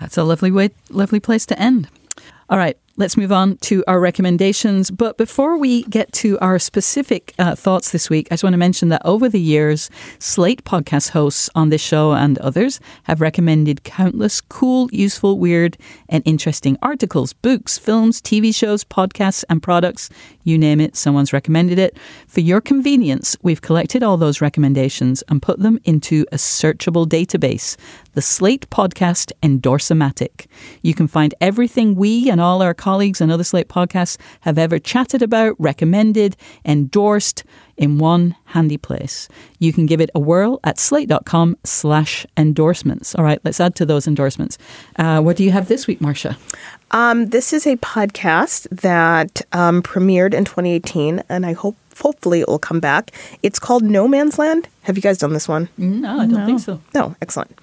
That's a lovely way, lovely place to end. All right, let's move on to our recommendations. But before we get to our specific uh, thoughts this week, I just want to mention that over the years, Slate podcast hosts on this show and others have recommended countless cool, useful, weird, and interesting articles, books, films, TV shows, podcasts, and products. You name it, someone's recommended it. For your convenience, we've collected all those recommendations and put them into a searchable database, the Slate Podcast Endorsomatic. You can find everything we and all our colleagues and other Slate podcasts have ever chatted about, recommended, endorsed in one handy place. You can give it a whirl at slate.com slash endorsements. All right, let's add to those endorsements. Uh, what do you have this week, Marcia? Um, this is a podcast that um, premiered in 2018, and I hope hopefully it will come back. It's called No Man's Land. Have you guys done this one? No, I don't think so. No, excellent.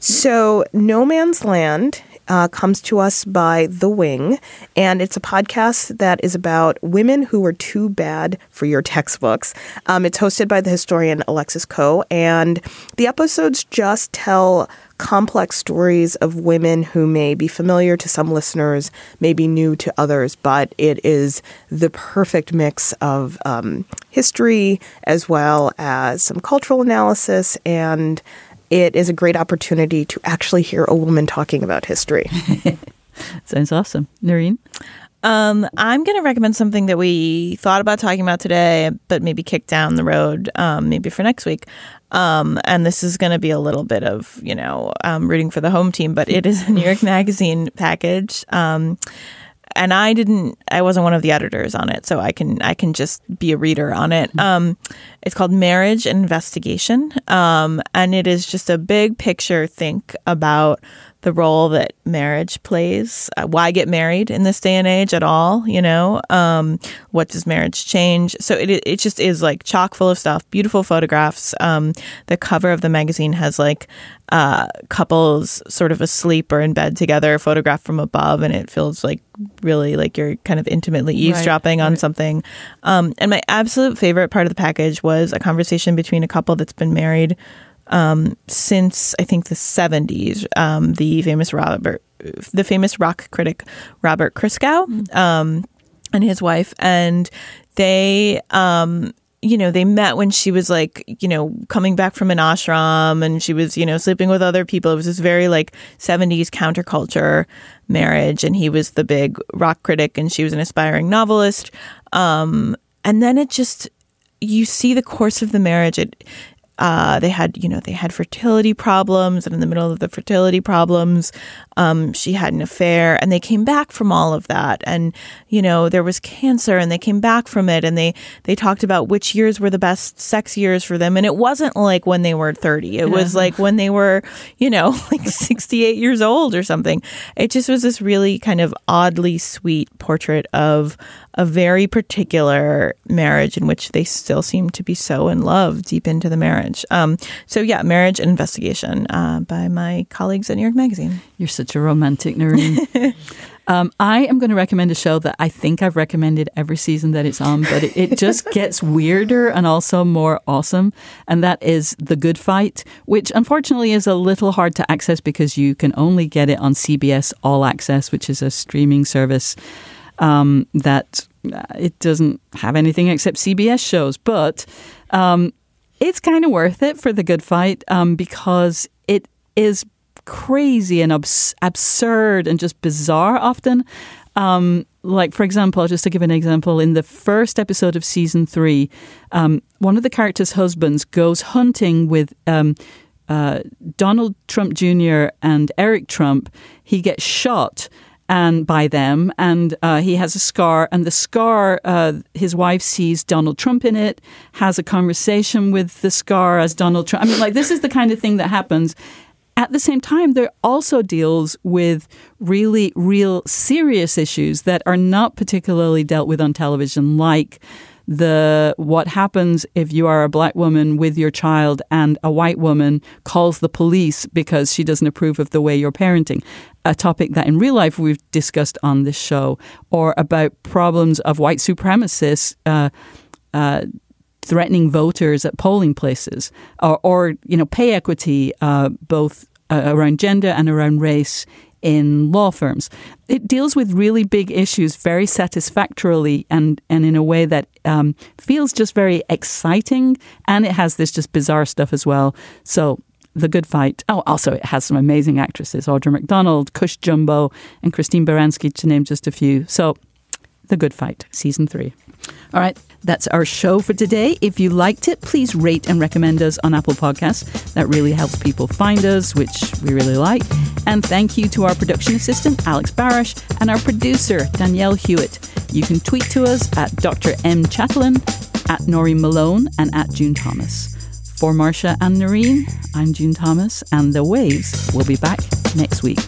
So, No Man's Land uh, comes to us by The Wing, and it's a podcast that is about women who were too bad for your textbooks. Um, it's hosted by the historian Alexis Coe, and the episodes just tell complex stories of women who may be familiar to some listeners, may be new to others, but it is the perfect mix of um, history as well as some cultural analysis and it is a great opportunity to actually hear a woman talking about history. <laughs> Sounds awesome. Noreen? Um, I'm going to recommend something that we thought about talking about today, but maybe kick down the road, um, maybe for next week. Um, and this is going to be a little bit of, you know, um, rooting for the home team, but it is a New York <laughs> Magazine package. And I didn't, I wasn't one of the editors on it, so I can, I can just be a reader on it. Um, it's called Marriage Investigation, um, and it is just a big picture think about the role that marriage plays. Uh, why get married in this day and age at all? You know, um, what does marriage change? So it it just is like chock full of stuff. Beautiful photographs. Um, the cover of the magazine has like uh, couples sort of asleep or in bed together, photographed from above, and it feels like really like you're kind of intimately eavesdropping right, on right. something. Um, and my absolute favorite part of the package was a conversation between a couple that's been married um, since I think the 70s. Um, the famous Robert, the famous rock critic Robert Christgau, um, and his wife, and they. Um, you know, they met when she was like, you know, coming back from an ashram and she was, you know, sleeping with other people. It was this very like 70s counterculture marriage. And he was the big rock critic and she was an aspiring novelist. Um, and then it just, you see the course of the marriage. It, uh, they had, you know, they had fertility problems, and in the middle of the fertility problems, um, she had an affair, and they came back from all of that, and you know, there was cancer, and they came back from it, and they they talked about which years were the best sex years for them, and it wasn't like when they were thirty, it was like when they were, you know, <laughs> like sixty eight years old or something. It just was this really kind of oddly sweet portrait of a very particular marriage in which they still seem to be so in love deep into the marriage. Um, so yeah, marriage and investigation uh, by my colleagues at New York Magazine. You're such a romantic, Noreen. <laughs> um, I am going to recommend a show that I think I've recommended every season that it's on, but it, it just <laughs> gets weirder and also more awesome. And that is The Good Fight, which unfortunately is a little hard to access because you can only get it on CBS All Access, which is a streaming service um, that uh, it doesn't have anything except CBS shows, but um, it's kind of worth it for the good fight um, because it is crazy and abs- absurd and just bizarre often. Um, like, for example, just to give an example, in the first episode of season three, um, one of the characters' husbands goes hunting with um, uh, Donald Trump Jr. and Eric Trump. He gets shot and by them, and uh, he has a scar. And the scar, uh, his wife sees Donald Trump in it, has a conversation with the scar as Donald Trump. I mean, like this is the kind of thing that happens. At the same time, there also deals with really, real serious issues that are not particularly dealt with on television, like the what happens if you are a black woman with your child and a white woman calls the police because she doesn't approve of the way you're parenting a topic that in real life we've discussed on this show or about problems of white supremacists uh, uh, threatening voters at polling places or, or you know pay equity uh, both uh, around gender and around race in law firms. It deals with really big issues very satisfactorily and, and in a way that um, feels just very exciting. And it has this just bizarre stuff as well. So, The Good Fight. Oh, also, it has some amazing actresses Audra McDonald, Cush Jumbo, and Christine Baranski, to name just a few. So, The Good Fight, season three. All right, that's our show for today. If you liked it, please rate and recommend us on Apple Podcasts. That really helps people find us, which we really like. And thank you to our production assistant, Alex Barasch, and our producer, Danielle Hewitt. You can tweet to us at Dr. M. Chatelain, at Noreen Malone, and at June Thomas. For Marcia and Noreen, I'm June Thomas, and The Waves will be back next week.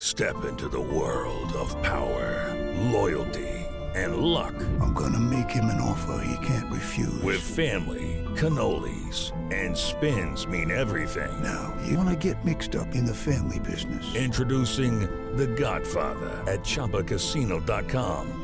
Step into the world of power, loyalty, and luck. I'm gonna make him an offer he can't refuse. With family, cannolis, and spins mean everything. Now, you want to get mixed up in the family business. Introducing The Godfather at ChumbaCasino.com.